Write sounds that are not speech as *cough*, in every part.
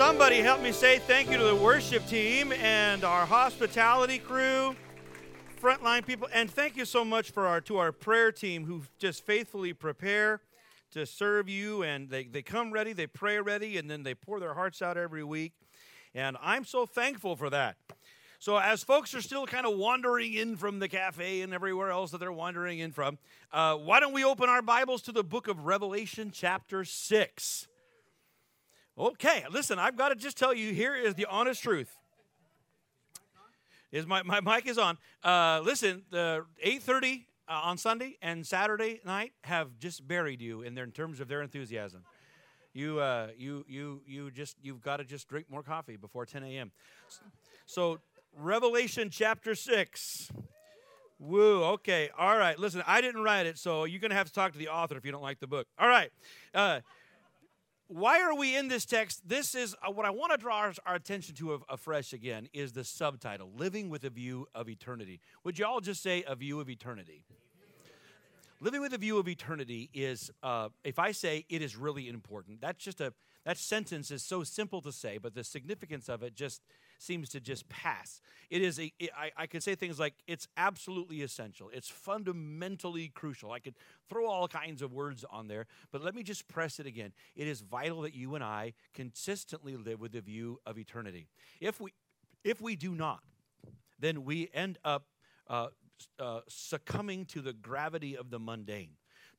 somebody help me say thank you to the worship team and our hospitality crew, frontline people, and thank you so much for our to our prayer team who just faithfully prepare to serve you and they, they come ready, they pray ready, and then they pour their hearts out every week. And I'm so thankful for that. So, as folks are still kind of wandering in from the cafe and everywhere else that they're wandering in from, uh, why don't we open our Bibles to the book of Revelation, chapter 6? Okay, listen, I've got to just tell you here is the honest truth. Is my, my mic is on. Uh, listen, the 8.30 uh, on Sunday and Saturday night have just buried you in, their, in terms of their enthusiasm. You, uh, you, you, you just, you've got to just drink more coffee before 10 a.m. So, Revelation chapter 6. Woo, okay, all right. Listen, I didn't write it, so you're going to have to talk to the author if you don't like the book. All right. Uh, why are we in this text? This is uh, what I want to draw our, our attention to af- afresh again is the subtitle, Living with a View of Eternity. Would you all just say a view of eternity? Living with a view of eternity is, uh, if I say it is really important, that's just a, that sentence is so simple to say, but the significance of it just seems to just pass. It is a. It, I, I could say things like it's absolutely essential. It's fundamentally crucial. I could throw all kinds of words on there, but let me just press it again. It is vital that you and I consistently live with the view of eternity. If we, if we do not, then we end up uh, uh, succumbing to the gravity of the mundane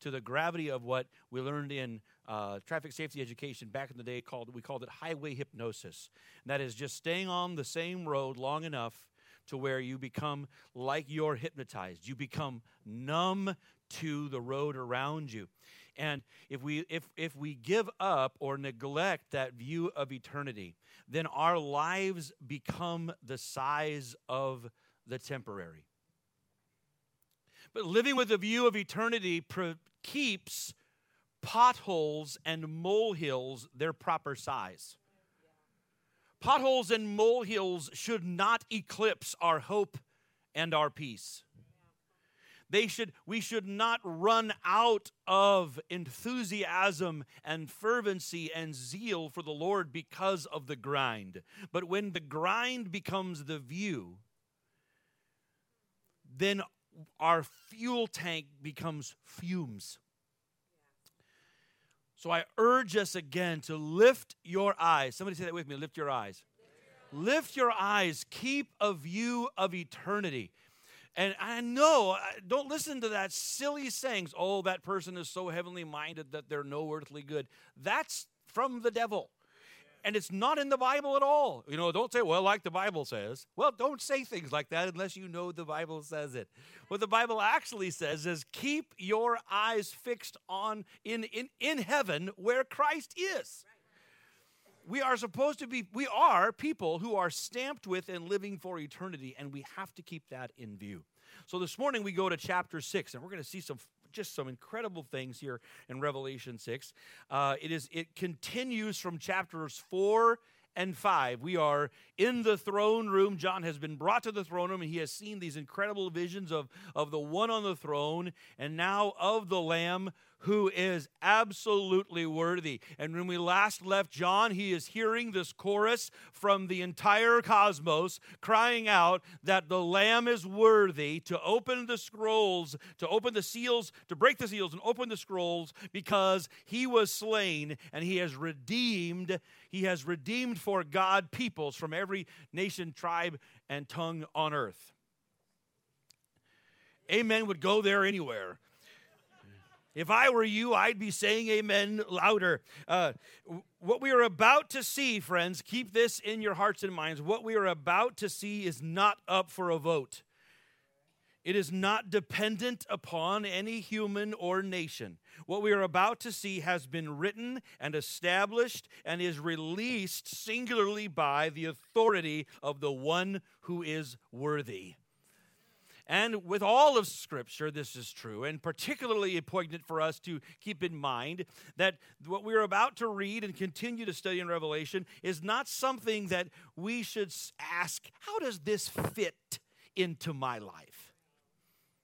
to the gravity of what we learned in uh, traffic safety education back in the day called we called it highway hypnosis. And that is just staying on the same road long enough to where you become like you're hypnotized. You become numb to the road around you. And if we if if we give up or neglect that view of eternity then our lives become the size of the temporary but living with a view of eternity keeps potholes and molehills their proper size. Potholes and molehills should not eclipse our hope and our peace. They should, we should not run out of enthusiasm and fervency and zeal for the Lord because of the grind. But when the grind becomes the view, then our fuel tank becomes fumes. So I urge us again to lift your eyes. Somebody say that with me lift your eyes. Lift your eyes. Keep a view of eternity. And I know, don't listen to that silly sayings, oh, that person is so heavenly minded that they're no earthly good. That's from the devil and it's not in the Bible at all. You know, don't say, well, like the Bible says. Well, don't say things like that unless you know the Bible says it. What the Bible actually says is keep your eyes fixed on in, in, in heaven where Christ is. We are supposed to be, we are people who are stamped with and living for eternity, and we have to keep that in view. So this morning we go to chapter 6, and we're going to see some just some incredible things here in Revelation 6. Uh, it is it continues from chapters 4 and 5. We are in the throne room. John has been brought to the throne room and he has seen these incredible visions of, of the one on the throne and now of the Lamb who is absolutely worthy. And when we last left John, he is hearing this chorus from the entire cosmos crying out that the Lamb is worthy to open the scrolls, to open the seals, to break the seals and open the scrolls because he was slain and he has redeemed, he has redeemed for God peoples from every nation, tribe, and tongue on earth. Amen would go there anywhere. If I were you, I'd be saying amen louder. Uh, what we are about to see, friends, keep this in your hearts and minds. What we are about to see is not up for a vote. It is not dependent upon any human or nation. What we are about to see has been written and established and is released singularly by the authority of the one who is worthy. And with all of Scripture, this is true, and particularly poignant for us to keep in mind that what we're about to read and continue to study in Revelation is not something that we should ask, how does this fit into my life?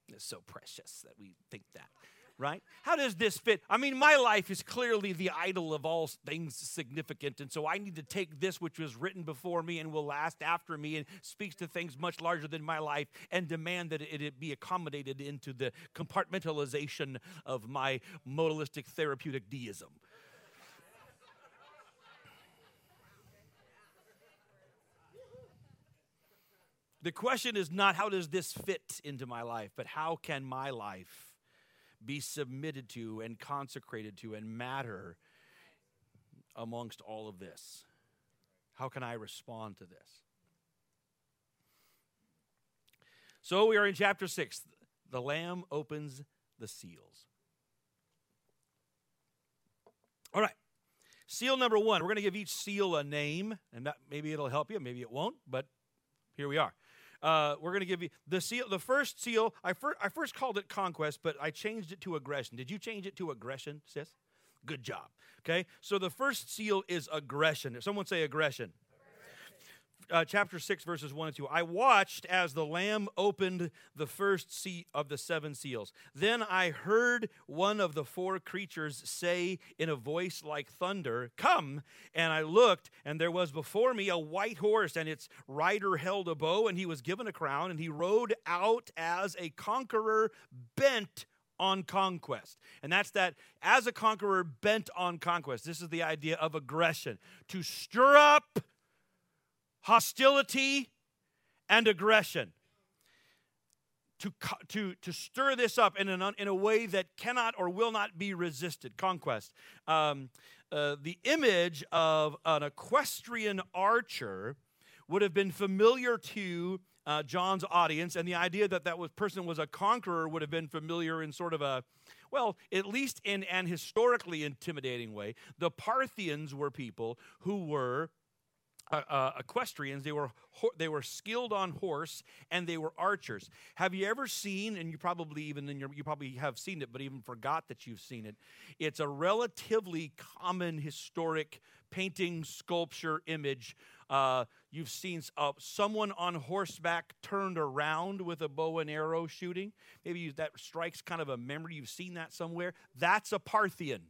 It's so precious that we think that. Right? How does this fit? I mean, my life is clearly the idol of all things significant, and so I need to take this which was written before me and will last after me and speaks to things much larger than my life and demand that it, be accommodated into the compartmentalization of my moralistic therapeutic deism. The question is not how does this fit into my life, but how can my life be submitted to and consecrated to and matter amongst all of this? How can I respond to this? So we are in chapter 6. The Lamb opens the seals. All right. Seal number one. We're going to give each seal a name, and that, maybe it'll help you, maybe it won't, but here we are. Uh, we're going to give you the seal. The first seal, I, fir- I first called it conquest, but I changed it to aggression. Did you change it to aggression, sis? Good job. Okay, so the first seal is aggression. Someone say aggression uh, chapter 6, verses 1 and 2. I watched as the Lamb opened the first seat of the seven seals. Then I heard one of the four creatures say in a voice like thunder, Come! And I looked, and there was before me a white horse, and its rider held a bow, and he was given a crown, and he rode out as a conqueror bent on conquest. And that's that as a conqueror bent on conquest. This is the idea of aggression to stir up hostility, and aggression. To, to, to stir this up in, an, in a way that cannot or will not be resisted. Conquest. Um, uh, the image of an equestrian archer would have been familiar to uh, John's audience, and the idea that that was, person was a conqueror would have been familiar in sort of a, well, at least in an historically intimidating way. The Parthians were people who were uh, uh, equestrians. They were ho- they were skilled on horse and they were archers. Have you ever seen? And you probably even in your you probably have seen it, but even forgot that you've seen it. It's a relatively common historic painting, sculpture, image. Uh, you've seen uh, someone on horseback turned around with a bow and arrow shooting. Maybe you, that strikes kind of a memory. You've seen that somewhere. That's a Parthian.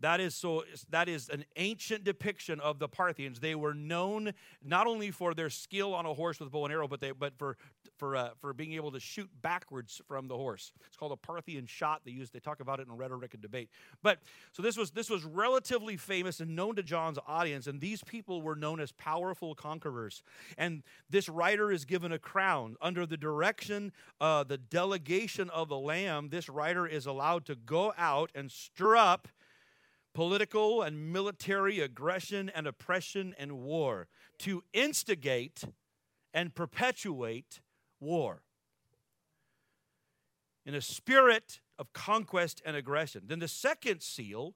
That is so that is an ancient depiction of the Parthians. They were known not only for their skill on a horse with bow and arrow, but they but for for uh, for being able to shoot backwards from the horse. It's called a Parthian shot. They use they talk about it in rhetoric and debate. But so this was this was relatively famous and known to John's audience, and these people were known as powerful conquerors. And this writer is given a crown under the direction, uh, the delegation of the Lamb. This writer is allowed to go out and stir up political and military aggression and oppression and war, to instigate and perpetuate war in a spirit of conquest and aggression. Then the second seal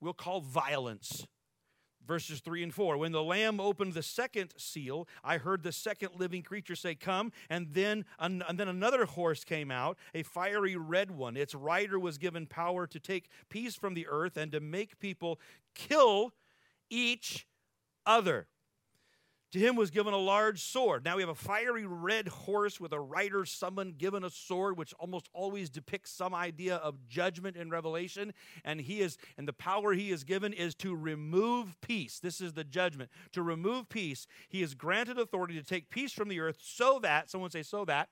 we'll call violence verses 3 and 4. When the Lamb opened the second seal, I heard the second living creature say, Come. And then, and then another horse came out, a fiery red one. Its rider was given power to take peace from the earth and to make people kill each other. To him was given a large sword. Now we have a fiery red horse with a rider summoned, given a sword, which almost always depicts some idea of judgment in Revelation. And he is, and the power he is given is to remove peace. This is the judgment. To remove peace, he is granted authority to take peace from the earth so that, someone say, so that,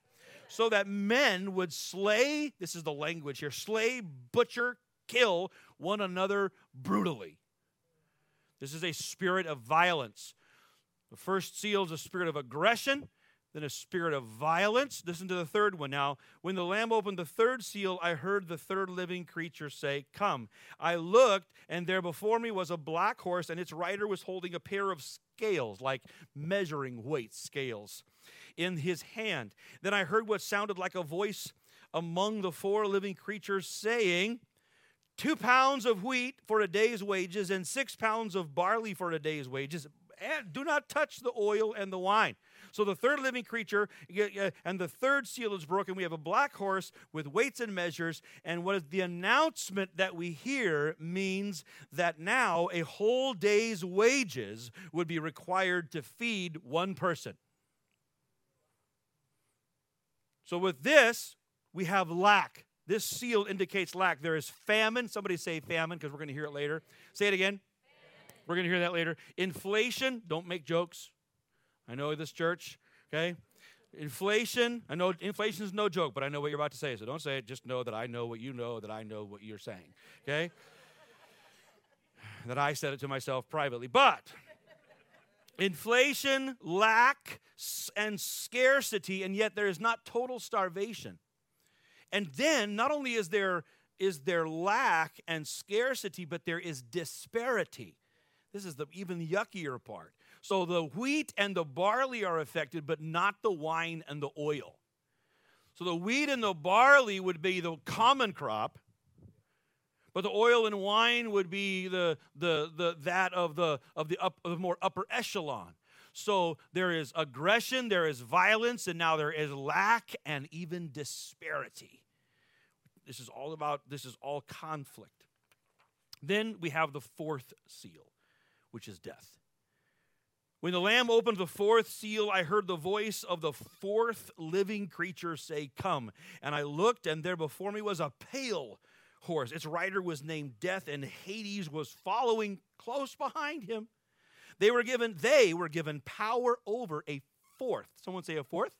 so that men would slay, this is the language here, slay, butcher, kill one another brutally. This is a spirit of violence. The first seal is a spirit of aggression, then a spirit of violence. Listen to the third one. Now, when the Lamb opened the third seal, I heard the third living creature say, Come. I looked, and there before me was a black horse, and its rider was holding a pair of scales, like measuring weight scales, in his hand. Then I heard what sounded like a voice among the four living creatures saying, Two pounds of wheat for a day's wages, and six pounds of barley for a day's wages do not touch the oil and the wine. So the third living creature and the third seal is broken. We have a black horse with weights and measures. And what is the announcement that we hear means that now a whole day's wages would be required to feed one person. So with this, we have lack. This seal indicates lack. There is famine. Somebody say famine because we're going to hear it later. Say it again. We're going to hear that later. Inflation. Don't make jokes. I know this church, okay? Inflation. I know inflation is no joke, but I know what you're about to say. So don't say it. Just know that I know what you know, that I know what you're saying, okay? *sighs* that I said it to myself privately. But inflation, lack, and scarcity, and yet there is not total starvation. And then not only is there is there lack and scarcity, but there is disparity. This is the even yuckier part. So the wheat and the barley are affected, but not the wine and the oil. So the wheat and the barley would be the common crop, but the oil and wine would be the, the, the, that of the, of the, up, of the more upper echelon. So there is aggression, there is violence, and now there is lack and even disparity. This is all about, this is all conflict. Then we have the fourth seal, which is death. When the Lamb opened the fourth seal, I heard the voice of the fourth living creature say, Come. And I looked, and there before me was a pale horse. Its rider was named Death, and Hades was following close behind him. They were given, they were given power over a fourth. Someone say a fourth?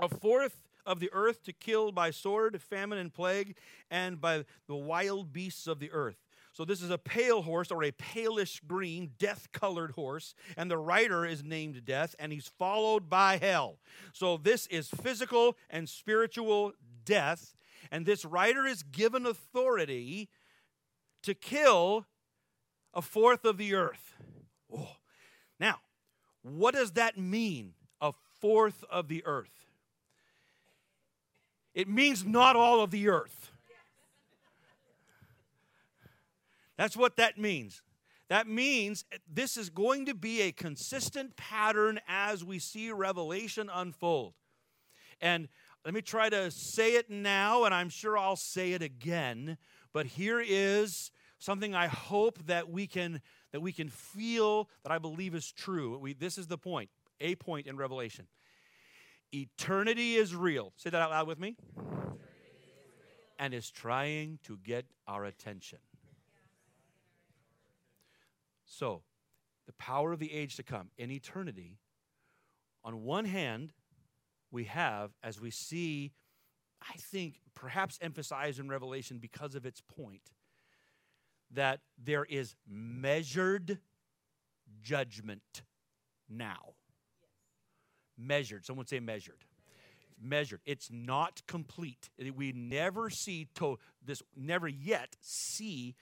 A fourth of the earth to kill by sword, famine, and plague, and by the wild beasts of the earth. So, this is a pale horse or a palish green, death colored horse, and the rider is named Death, and he's followed by hell. So, this is physical and spiritual death, and this rider is given authority to kill a fourth of the earth. Oh. Now, what does that mean, a fourth of the earth? It means not all of the earth. That's what that means. That means this is going to be a consistent pattern as we see Revelation unfold. And let me try to say it now, and I'm sure I'll say it again. But here is something I hope that we can that we can feel that I believe is true. We, this is the point, a point in Revelation. Eternity is real. Say that out loud with me. And is trying to get our attention. So, the power of the age to come in eternity, on one hand, we have, as we see, I think perhaps emphasized in Revelation because of its point, that there is measured judgment now. Measured. Someone say measured. Measured. It's not complete. We never see to this. Never yet see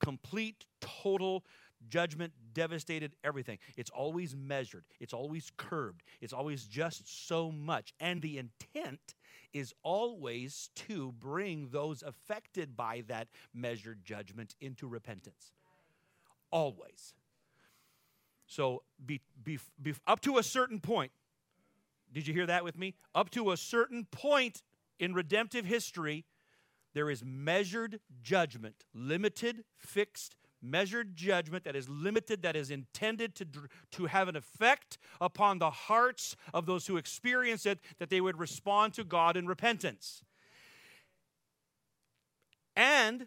complete, total judgment devastated everything. It's always measured, it's always curbed, it's always just so much. And the intent is always to bring those affected by that measured judgment into repentance. Always. So, be, be, be, up to a certain point, did you hear that with me? Up to a certain point in redemptive history, there is measured judgment, limited, fixed, measured judgment that is limited, that is intended to, to have an effect upon the hearts of those who experience it, that they would respond to God in repentance. And,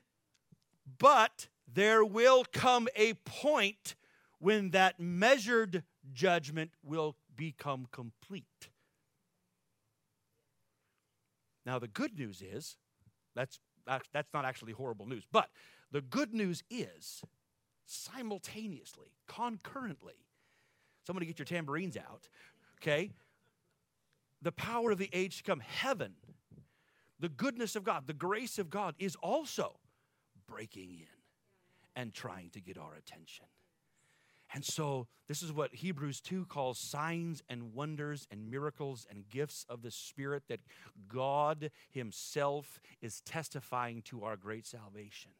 but there will come a point when that measured judgment will become complete. Now, the good news is that's, that's not actually horrible news, but the good news is simultaneously, concurrently, somebody get your tambourines out, okay? The power of the age to come, heaven, the goodness of God, the grace of God is also breaking in and trying to get our attention. And so, this is what Hebrews 2 calls signs and wonders and miracles and gifts of the Spirit that God Himself is testifying to our great salvation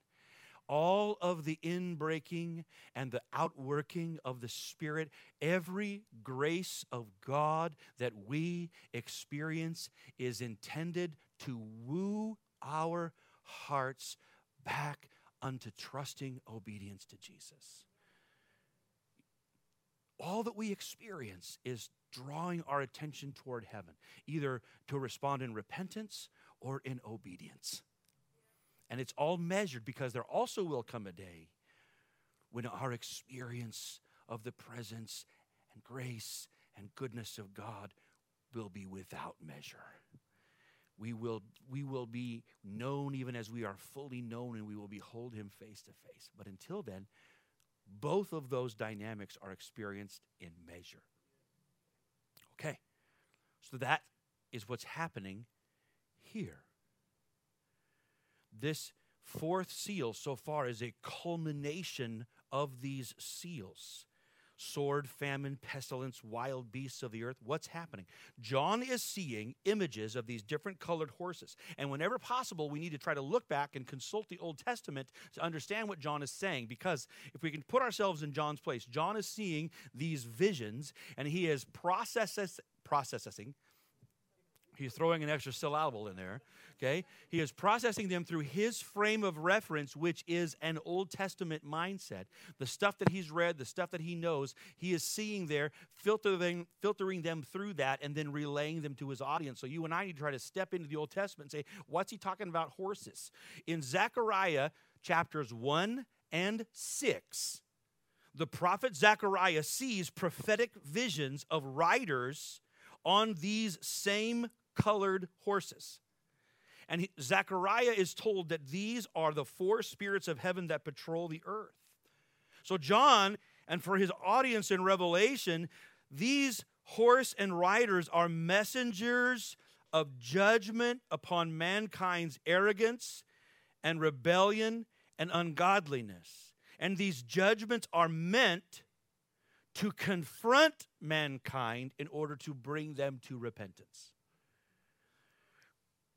all of the inbreaking and the outworking of the Spirit, every grace of God that we experience is intended to woo our hearts back unto trusting obedience to Jesus. all that we experience is drawing our attention toward heaven, either to respond in repentance or in obedience. And it's all measured because there also will come a day when our experience of the presence and grace and goodness of God will be without measure. We will, we will be known even as we are fully known, and we will behold him face to face. But until then, both of those dynamics are experienced in measure. Okay, so that is what's happening here. This fourth seal so far is a culmination of these seals sword, famine, pestilence, wild beasts of the earth. What's happening? John is seeing images of these different colored horses. And whenever possible, we need to try to look back and consult the Old Testament to understand what John is saying. Because if we can put ourselves in John's place, John is seeing these visions and he is processes, processing. He's throwing an extra syllable in there okay? He is processing them through his frame of reference, which is an Old Testament mindset. The stuff that he's read, the stuff that he knows, he is seeing there, filtering, filtering them through that, and then relaying them to his audience. So you and I need to try to step into the Old Testament and say, what's he talking about horses? In Zechariah chapters 1 and 6, the prophet Zechariah sees prophetic visions of riders on these same colored horses. And Zechariah is told that these are the four spirits of heaven that patrol the earth. So, John, and for his audience in Revelation, these horse and riders are messengers of judgment upon mankind's arrogance and rebellion and ungodliness. And these judgments are meant to confront mankind in order to bring them to repentance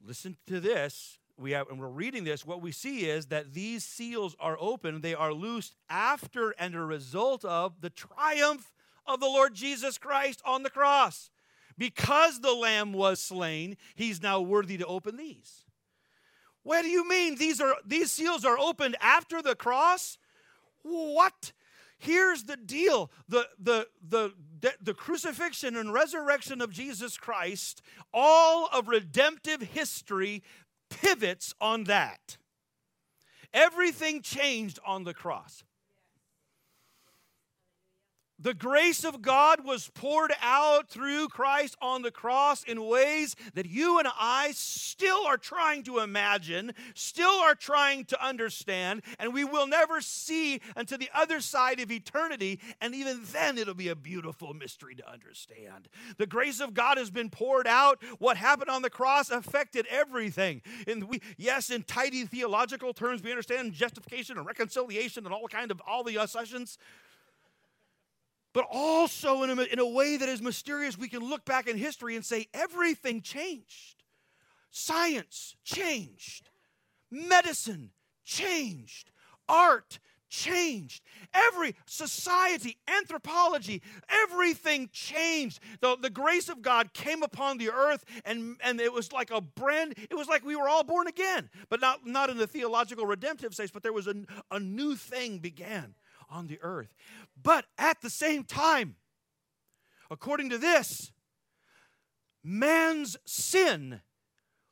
listen to this. We have, and we're reading this. What we see is that these seals are open. They are loosed after and a result of the triumph of the Lord Jesus Christ on the cross. Because the Lamb was slain, he's now worthy to open these. What do you mean these are these seals are opened after the cross? What? Here's the deal. The the the the crucifixion and resurrection of Jesus Christ, all of redemptive history pivots on that. Everything changed on the cross. The grace of God was poured out through Christ on the cross in ways that you and I still are trying to imagine, still are trying to understand, and we will never see until the other side of eternity. And even then, it'll be a beautiful mystery to understand. The grace of God has been poured out. What happened on the cross affected everything. And we, yes, in tidy theological terms, we understand justification and reconciliation and all kind of all the assumptions but also in a, in a way that is mysterious, we can look back in history and say everything changed. Science changed, medicine changed, art changed. Every society, anthropology, everything changed. The, the grace of God came upon the earth, and, and it was like a brand, it was like we were all born again, but not, not in the theological redemptive sense, but there was a, a new thing began on the earth. But at the same time, according to this, man's sin,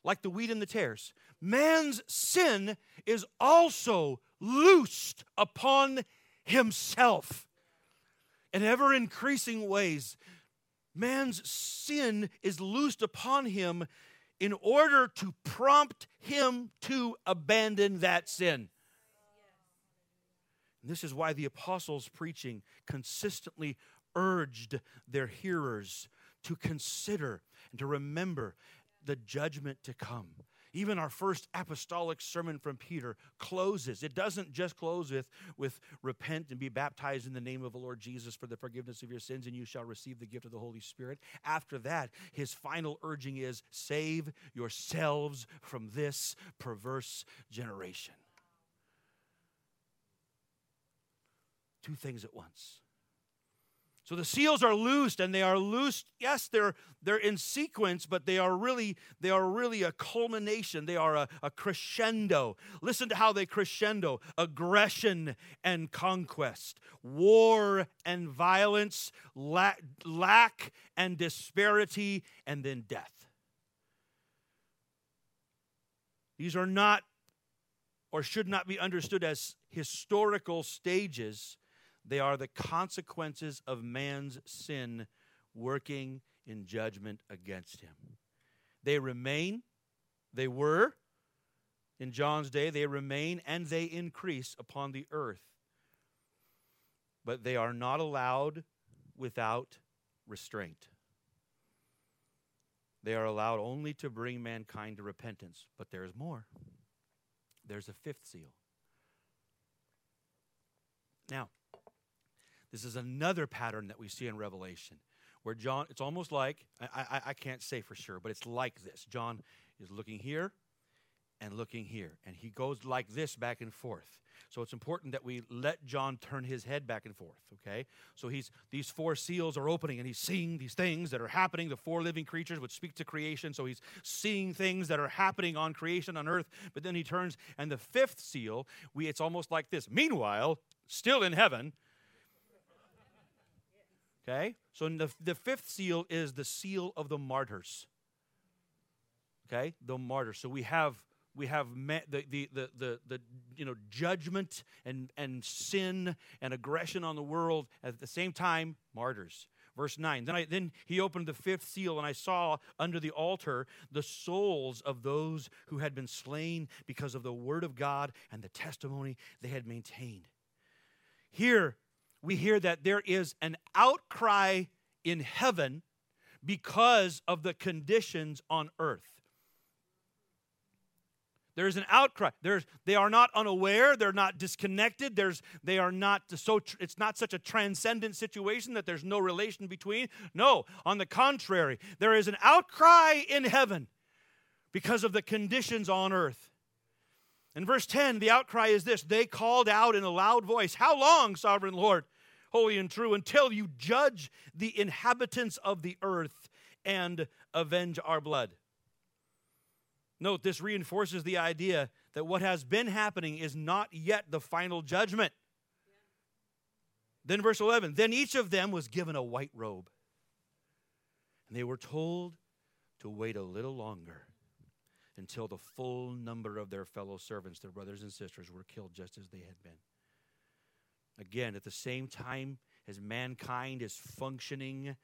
like the wheat and the tares, man's sin is also loosed upon himself in ever increasing ways. Man's sin is loosed upon him in order to prompt him to abandon that sin. And this is why the apostles' preaching consistently urged their hearers to consider and to remember the judgment to come. Even our first apostolic sermon from Peter closes. It doesn't just close with, with repent and be baptized in the name of the Lord Jesus for the forgiveness of your sins, and you shall receive the gift of the Holy Spirit. After that, his final urging is save yourselves from this perverse generation. Two things at once. So the seals are loosed and they are loosed. Yes, they're they're in sequence, but they are really they are really a culmination. They are a, a crescendo. Listen to how they crescendo: aggression and conquest, war and violence, lack, lack and disparity, and then death. These are not or should not be understood as historical stages they are the consequences of man's sin working in judgment against him. They remain, they were in John's day, they remain and they increase upon the earth. But they are not allowed without restraint. They are allowed only to bring mankind to repentance. But there is more. There's a fifth seal. Now, this is another pattern that we see in Revelation where John, it's almost like, I, I, I can't say for sure, but it's like this. John is looking here and looking here, and he goes like this back and forth. So it's important that we let John turn his head back and forth, okay? So he's these four seals are opening and he's seeing these things that are happening. The four living creatures would speak to creation, so he's seeing things that are happening on creation on earth, but then he turns and the fifth seal, we it's almost like this. Meanwhile, still in heaven, Okay? So the, the fifth seal is the seal of the martyrs. Okay? The martyrs. So we have we have the, the, the, the, the you know judgment and, and sin and aggression on the world at the same time martyrs verse 9 then, I, then he opened the fifth seal and i saw under the altar the souls of those who had been slain because of the word of god and the testimony they had maintained here we hear that there is an outcry in heaven because of the conditions on earth. There's an outcry. There's, they are not unaware. They're not disconnected. There's, they are not so. It's not such a transcendent situation that there's no relation between. No, on the contrary, there is an outcry in heaven because of the conditions on earth. In verse 10, the outcry is this They called out in a loud voice, How long, sovereign Lord? Holy and true, until you judge the inhabitants of the earth and avenge our blood. Note, this reinforces the idea that what has been happening is not yet the final judgment. Then, verse 11 Then each of them was given a white robe, and they were told to wait a little longer until the full number of their fellow servants, their brothers and sisters, were killed just as they had been. Again, at the same time as mankind is functioning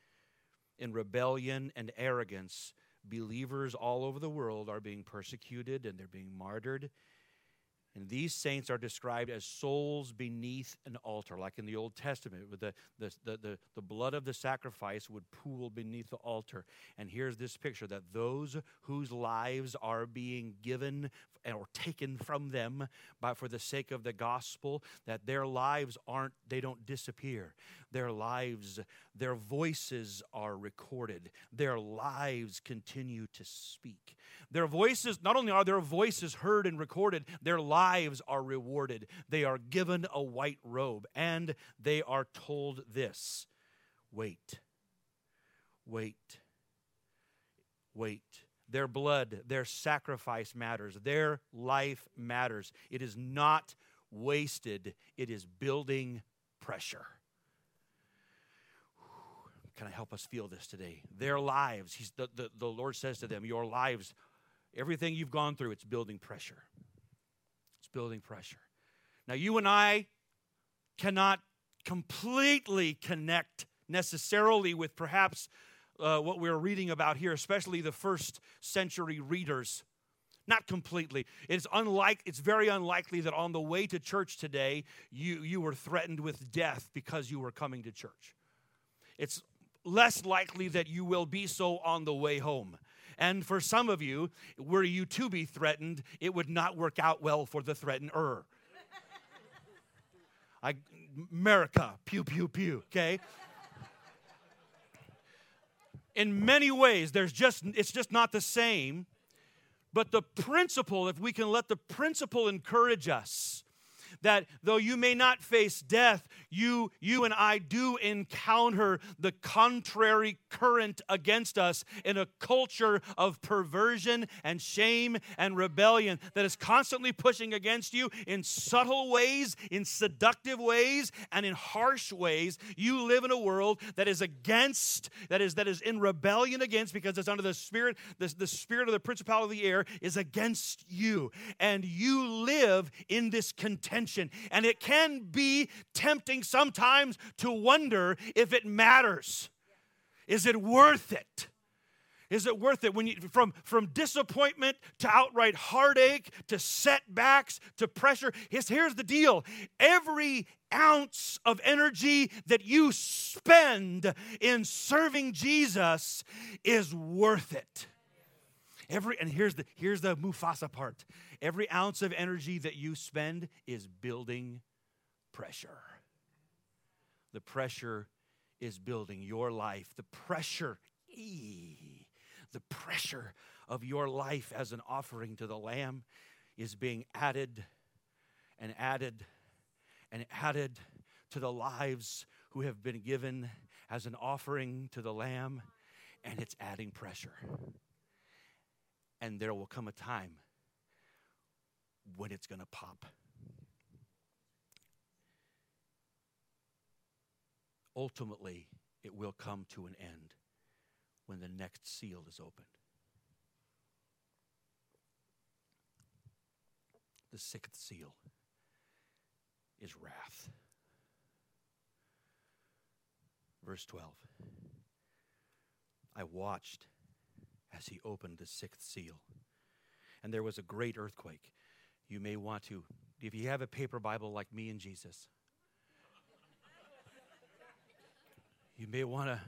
in rebellion and arrogance, believers all over the world are being persecuted and they're being martyred and these saints are described as souls beneath an altar, like in the Old Testament, where the, the, the, the, the blood of the sacrifice would pool beneath the altar. And here's this picture that those whose lives are being given or taken from them by, for the sake of the gospel, that their lives aren't, they don't disappear. Their lives, their voices are recorded. Their lives continue to speak. Their voices, not only are their voices heard and recorded, their lives are rewarded. They are given a white robe and they are told this wait, wait, wait. Their blood, their sacrifice matters. Their life matters. It is not wasted, it is building pressure. Can I help us feel this today? Their lives, he's, the, the, the Lord says to them, Your lives Everything you've gone through, it's building pressure. It's building pressure. Now, you and I cannot completely connect necessarily with perhaps uh, what we're reading about here, especially the first century readers. Not completely. It's unlike it's very unlikely that on the way to church today you, you were threatened with death because you were coming to church. It's less likely that you will be so on the way home. And for some of you, were you to be threatened, it would not work out well for the threatener. I, America, pew, pew, pew, okay? In many ways, there's just, it's just not the same. But the principle, if we can let the principle encourage us, that though you may not face death, you, you and I do encounter the contrary current against us in a culture of perversion and shame and rebellion that is constantly pushing against you in subtle ways, in seductive ways, and in harsh ways. You live in a world that is against, that is, that is in rebellion against because it's under the spirit, the, the spirit of the principality of the air is against you. And you live in this contention. And it can be tempting sometimes to wonder if it matters. Is it worth it? Is it worth it when you from from disappointment to outright heartache to setbacks to pressure? Here's, here's the deal. Every ounce of energy that you spend in serving Jesus is worth it. Every and here's the here's the Mufasa part. Every ounce of energy that you spend is building pressure. The pressure is building your life. The pressure, ee, the pressure of your life as an offering to the Lamb is being added and added and added to the lives who have been given as an offering to the Lamb, and it's adding pressure. And there will come a time when it's going to pop. Ultimately, it will come to an end when the next seal is opened. The sixth seal is wrath. Verse 12. I watched as he opened the sixth seal, and there was a great earthquake. You may want to, if you have a paper Bible like me and Jesus, you may want to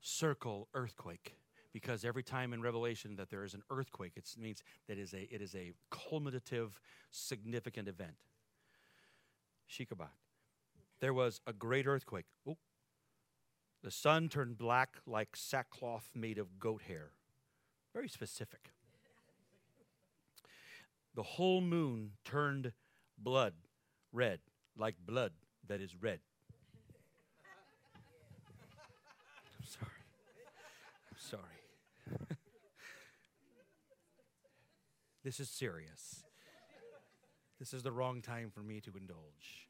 circle earthquake because every time in Revelation that there is an earthquake, it means that is a, it is a culminative, significant event. Shikabak. There was a great earthquake. Oh. The sun turned black like sackcloth made of goat hair. Very specific. The whole moon turned blood red, like blood that is red. I'm sorry. I'm sorry. *laughs* this is serious. This is the wrong time for me to indulge.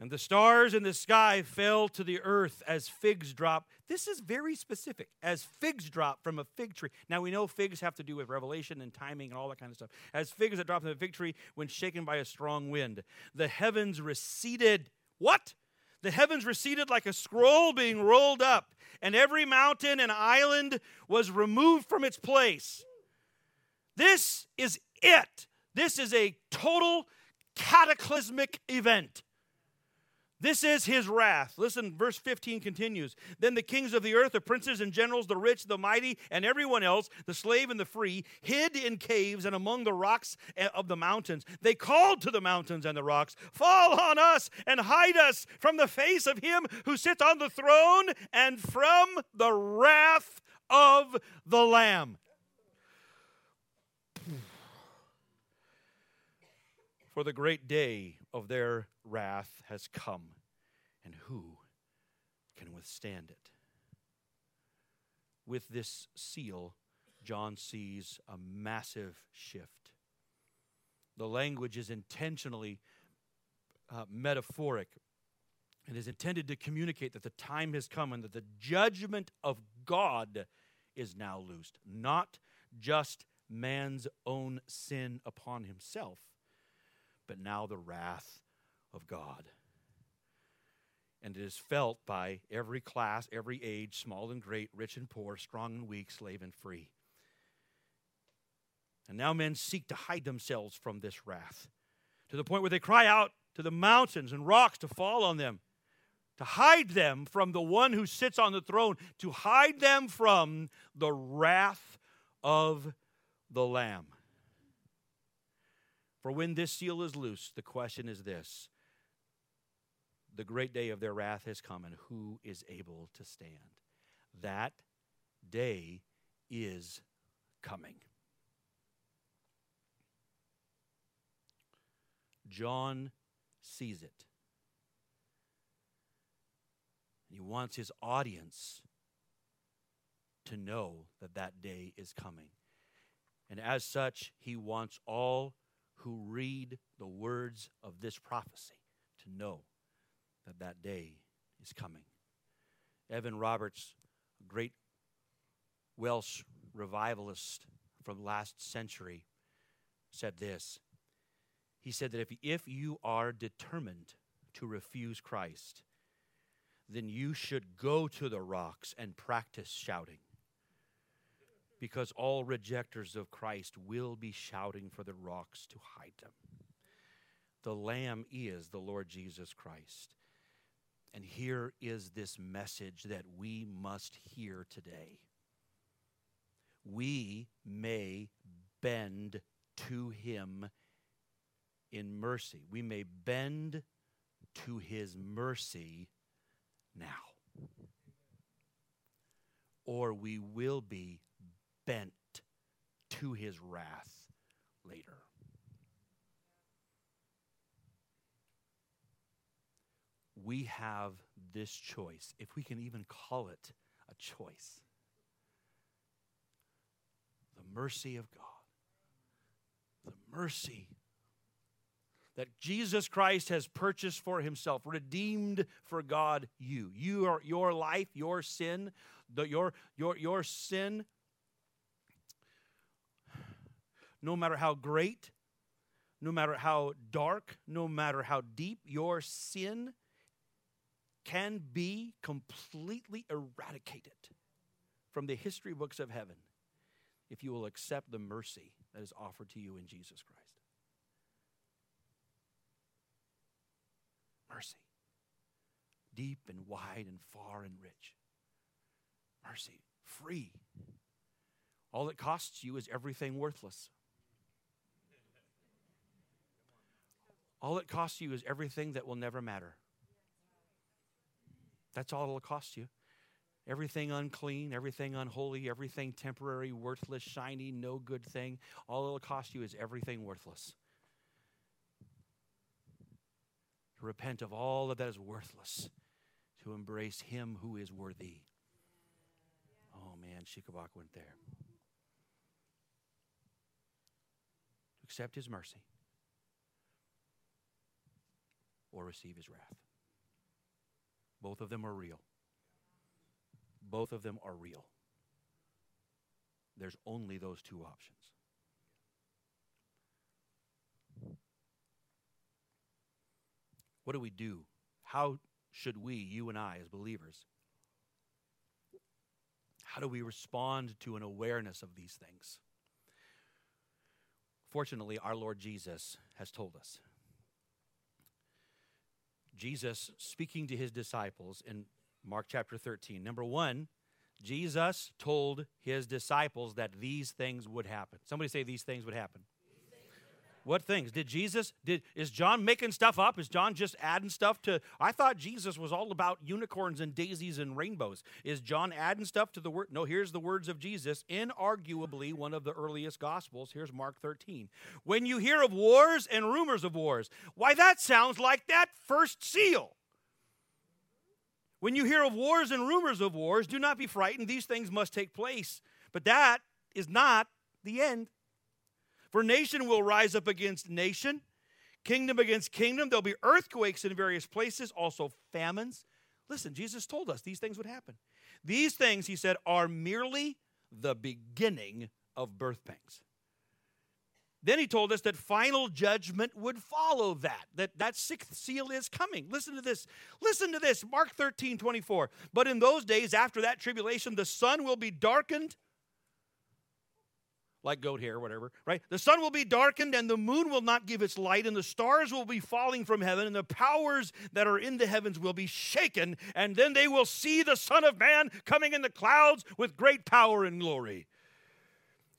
And the stars in the sky fell to the earth as figs drop. This is very specific. As figs drop from a fig tree. Now we know figs have to do with revelation and timing and all that kind of stuff. As figs that drop from a fig tree when shaken by a strong wind. The heavens receded. What? The heavens receded like a scroll being rolled up, and every mountain and island was removed from its place. This is it. This is a total cataclysmic event. This is his wrath. Listen, verse 15 continues. Then the kings of the earth, the princes and generals, the rich, the mighty, and everyone else, the slave and the free, hid in caves and among the rocks of the mountains. They called to the mountains and the rocks, Fall on us and hide us from the face of him who sits on the throne and from the wrath of the Lamb. For the great day of their wrath has come, and who can withstand it? With this seal, John sees a massive shift. The language is intentionally uh, metaphoric and is intended to communicate that the time has come and that the judgment of God is now loosed, not just man's own sin upon himself, but now the wrath of God. And it is felt by every class, every age, small and great, rich and poor, strong and weak, slave and free. And now men seek to hide themselves from this wrath to the point where they cry out to the mountains and rocks to fall on them, to hide them from the one who sits on the throne, to hide them from the wrath of the Lamb. For when this seal is loose, the question is this the great day of their wrath has come, and who is able to stand? That day is coming. John sees it. And he wants his audience to know that that day is coming. And as such, he wants all who read the words of this prophecy to know that that day is coming. Evan Roberts, a great Welsh revivalist from last century, said this. He said that if, if you are determined to refuse Christ, then you should go to the rocks and practice shouting. Because all rejectors of Christ will be shouting for the rocks to hide them. The Lamb is the Lord Jesus Christ. And here is this message that we must hear today. We may bend to him in mercy. We may bend to his mercy now. Or we will be bent to his wrath later. We have this choice, if we can even call it a choice. The mercy of God, the mercy that Jesus Christ has purchased for himself, redeemed for God you. You are your life, your sin, the, your, your, your sin, no matter how great, no matter how dark, no matter how deep, your sin can be completely eradicated from the history books of heaven if you will accept the mercy that is offered to you in Jesus Christ. Mercy. Deep and wide and far and rich. Mercy. Free. All it costs you is everything worthless. All it costs you is everything that will never matter. That's all it'll cost you. Everything unclean, everything unholy, everything temporary, worthless, shiny, no good thing, all it'll cost you is everything worthless. to repent of all of that is worthless, to embrace Him who is worthy. Oh man, Shikabak went there. To accept His mercy or receive His wrath. Both of them are real. Both of them are real. There's only those two options. What do we do? How should we, you and I, as believers, how do we respond to an awareness of these things? Fortunately, our Lord Jesus has told us. Jesus speaking to his disciples in Mark chapter 13. Number one, Jesus told his disciples that these things would happen. Somebody say these things would happen. What things? Did Jesus, did, is John making stuff up? Is John just adding stuff to, I thought Jesus was all about unicorns and daisies and rainbows. Is John adding stuff to the word? No, here's the words of Jesus, inarguably one of the earliest gospels. Here's Mark 13. When you hear of wars and rumors of wars, why that sounds like that first seal. When you hear of wars and rumors of wars, do not be frightened. These things must take place. But that is not the end. For nation will rise up against nation, kingdom against kingdom. There'll be earthquakes in various places, also famines. Listen, Jesus told us these things would happen. These things, he said, are merely the beginning of birth pangs. Then he told us that final judgment would follow that, that that sixth seal is coming. Listen to this. Listen to this. Mark 13, 24. But in those days after that tribulation, the sun will be darkened like goat hair, whatever, right? The sun will be darkened and the moon will not give its light, and the stars will be falling from heaven, and the powers that are in the heavens will be shaken, and then they will see the Son of Man coming in the clouds with great power and glory.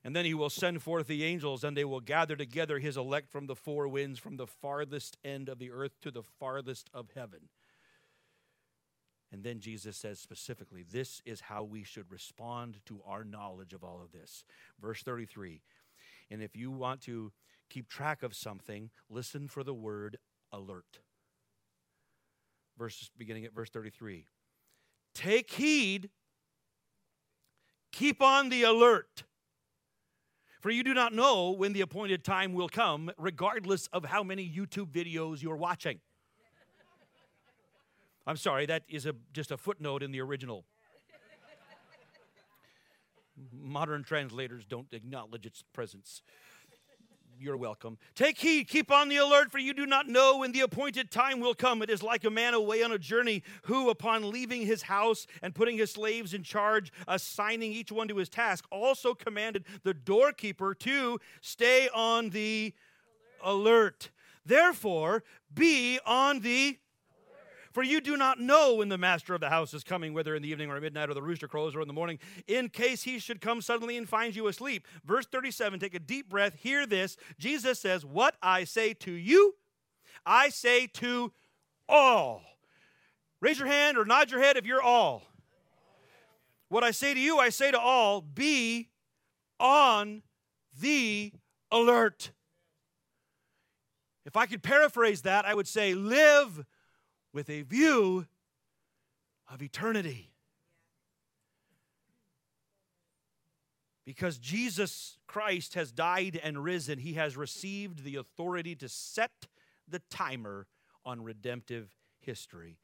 And then he will send forth the angels, and they will gather together his elect from the four winds, from the farthest end of the earth to the farthest of heaven. And then Jesus says specifically, this is how we should respond to our knowledge of all of this. Verse 33 And if you want to keep track of something, listen for the word alert. Verse beginning at verse 33. Take heed, keep on the alert. For you do not know when the appointed time will come, regardless of how many YouTube videos you're watching. I'm sorry, that is a, just a footnote in the original. Modern translators don't acknowledge its presence. You're welcome. Take heed, keep on the alert, for you do not know when the appointed time will come. It is like a man away on a journey who, upon leaving his house and putting his slaves in charge, assigning each one to his task, also commanded the doorkeeper to stay on the alert. alert. Therefore, be on the for you do not know when the master of the house is coming, whether in the evening or at midnight or the rooster crows or in the morning, in case he should come suddenly and find you asleep. Verse 37, take a deep breath, hear this. Jesus says, What I say to you, I say to all. Raise your hand or nod your head if you're all. What I say to you, I say to all be on the alert. If I could paraphrase that, I would say live with a view of eternity. Because Jesus Christ has died and risen, he has received the authority to set the timer on redemptive history.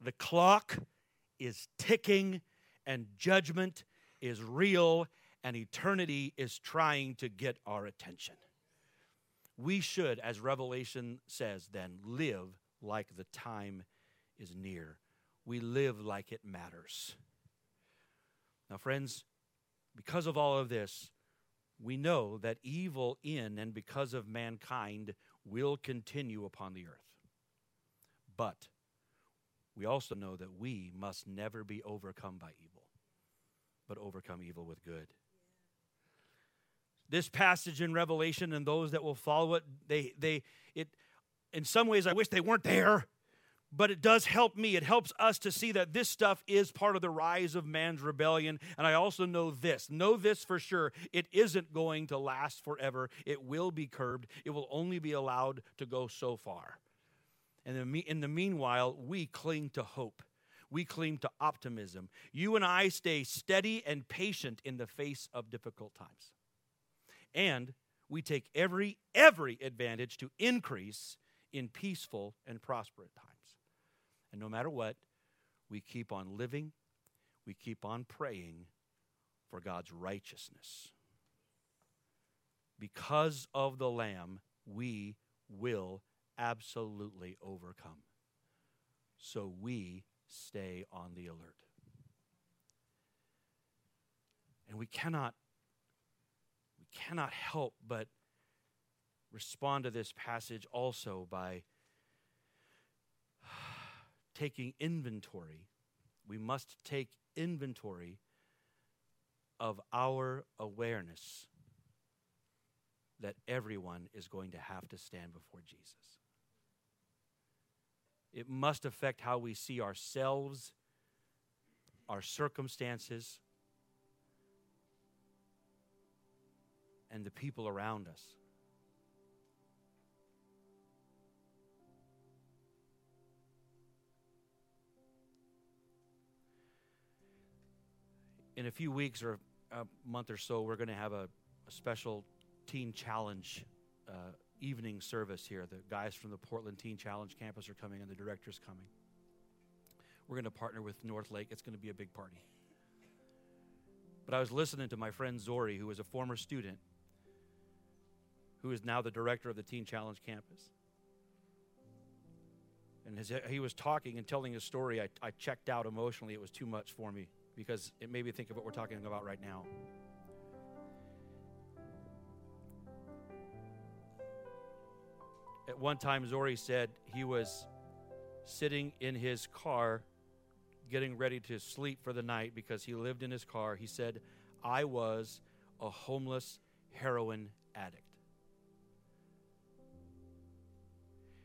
The clock is ticking, and judgment is real, and eternity is trying to get our attention. We should, as Revelation says, then live like the time is near. We live like it matters. Now, friends, because of all of this, we know that evil in and because of mankind will continue upon the earth. But we also know that we must never be overcome by evil, but overcome evil with good. This passage in Revelation and those that will follow it, they, they, it, in some ways, I wish they weren't there, but it does help me. It helps us to see that this stuff is part of the rise of man's rebellion. And I also know this know this for sure it isn't going to last forever, it will be curbed, it will only be allowed to go so far. And in the meanwhile, we cling to hope. We cling to optimism. You and I stay steady and patient in the face of difficult times. And we take every every advantage to increase in peaceful and prosperous times. And no matter what, we keep on living, we keep on praying for God's righteousness. Because of the Lamb, we will absolutely overcome. So we stay on the alert. And we cannot we cannot help but respond to this passage also by *sighs* taking inventory. We must take inventory of our awareness that everyone is going to have to stand before Jesus. It must affect how we see ourselves, our circumstances, and the people around us. In a few weeks or a month or so, we're going to have a, a, special teen challenge uh, evening service here. The guys from the Portland Teen Challenge campus are coming, and the director's coming. We're going to partner with North Lake. It's going to be a big party. But I was listening to my friend Zori, who was a former student, who is now the director of the Teen Challenge campus. And as he was talking and telling his story, I, I checked out emotionally. It was too much for me because it made me think of what we're talking about right now. At one time, Zori said he was sitting in his car getting ready to sleep for the night because he lived in his car. He said, I was a homeless heroin addict.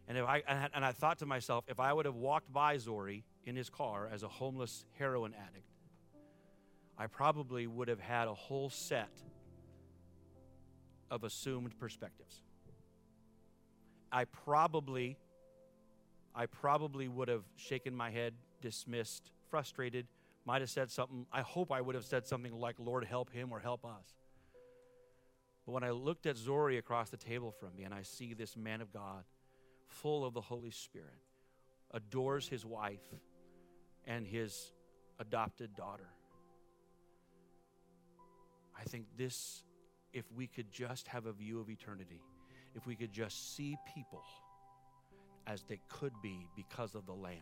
And if I and I thought to myself, if I would have walked by Zori in his car as a homeless heroin addict, I probably would have had a whole set of assumed perspectives. I probably, I probably would have shaken my head, dismissed, frustrated, might have said something. I hope I would have said something like, Lord, help him or help us. But when I looked at Zori across the table from me and I see this man of God, full of the Holy Spirit, adores his wife and his adopted daughter, I think this, if we could just have a view of eternity, if we could just see people as they could be because of the Lamb.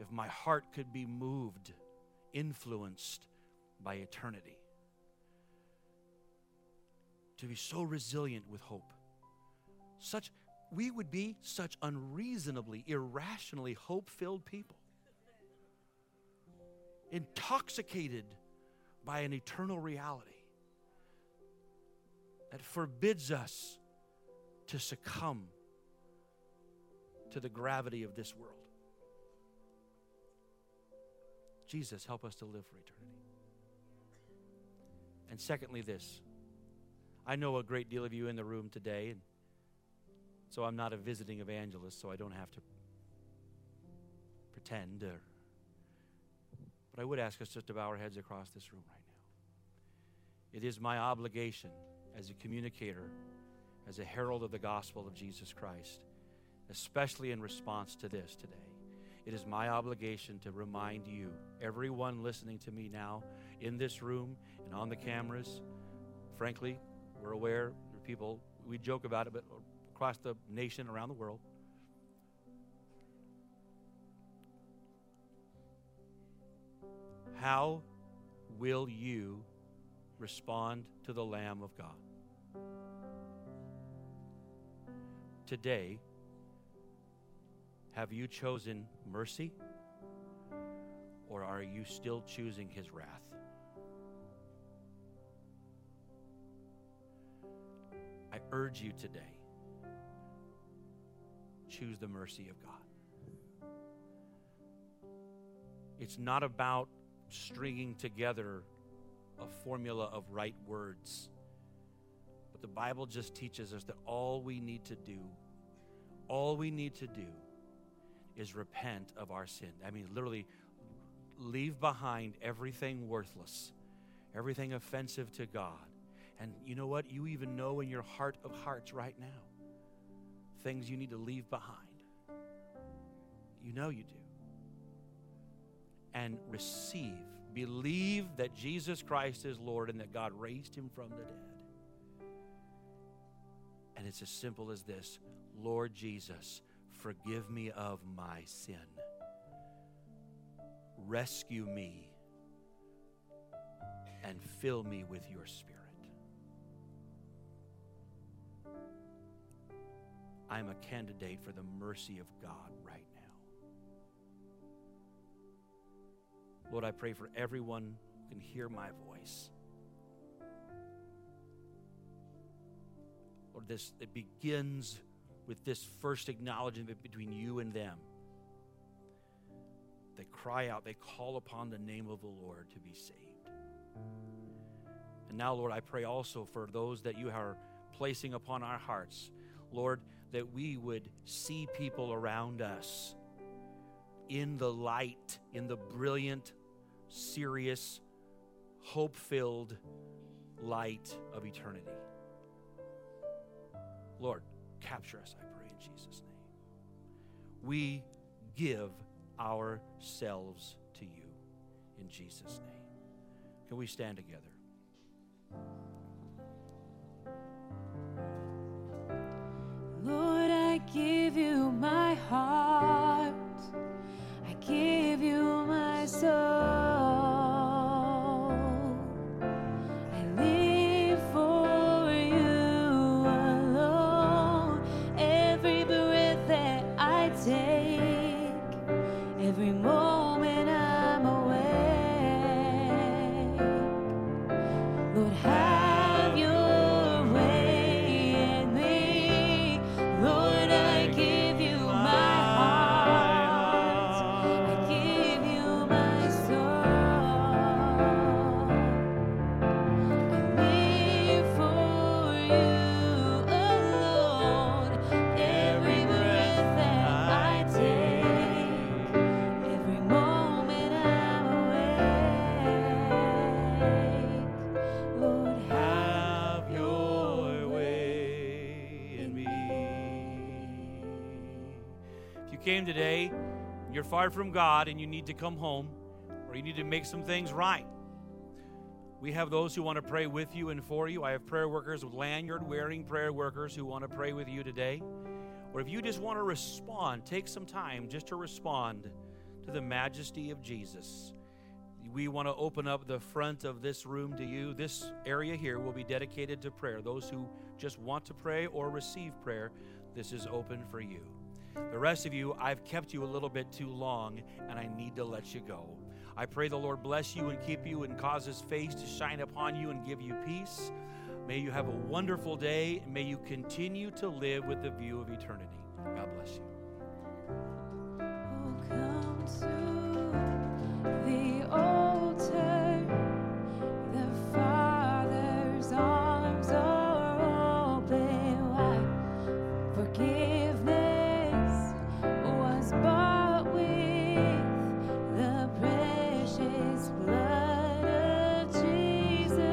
If my heart could be moved, influenced by eternity, to be so resilient with hope. Such we would be such unreasonably, irrationally hope filled people, intoxicated by an eternal reality that forbids us to succumb to the gravity of this world. Jesus, help us to live for eternity. And secondly, this I know a great deal of you in the room today, and so I'm not a visiting evangelist, so I don't have to pretend. Or, but I would ask us just to bow our heads across this room right now. It is my obligation as a communicator, as a herald of the gospel of Jesus Christ, especially in response to this today. It is my obligation to remind you, everyone listening to me now in this room and on the cameras. Frankly, we're aware, people, we joke about it, but across the nation, around the world. How will you respond to the Lamb of God? today, have you chosen mercy or are you still choosing his wrath? I urge you today choose the mercy of God. It's not about stringing together a formula of right words But the Bible just teaches us that all we need to do, all we need to do is repent of our sin. I mean, literally, leave behind everything worthless, everything offensive to God. And you know what? You even know in your heart of hearts right now things you need to leave behind. You know you do. And receive, believe that Jesus Christ is Lord and that God raised him from the dead. And it's as simple as this Lord Jesus, forgive me of my sin. Rescue me and fill me with your spirit. I'm a candidate for the mercy of God right now. Lord, I pray for everyone who can hear my voice or this it begins with this first acknowledgement between you and them. They cry out, they call upon the name of the Lord to be saved. And now, Lord, I pray also for those that you are placing upon our hearts, Lord, that we would see people around us in the light, in the brilliant, serious, hope filled light of eternity. Lord, capture us, I pray, in Jesus' name. We give ourselves to you in Jesus' name. Can we stand together? Lord, I give you my heart. I give you my soul. Came today, you're far from God and you need to come home, or you need to make some things right. We have those who want to pray with you and for you. I have prayer workers with lanyard wearing prayer workers who want to pray with you today. Or if you just want to respond, take some time just to respond to the majesty of Jesus. We want to open up the front of this room to you. This area here will be dedicated to prayer. Those who just want to pray or receive prayer, this is open for you. The rest of you, I've kept you a little bit too long, and I need to let you go. I pray the Lord bless you and keep you and cause his face to shine upon you and give you peace. May you have a wonderful day. May you continue to live with the view of eternity. God bless you.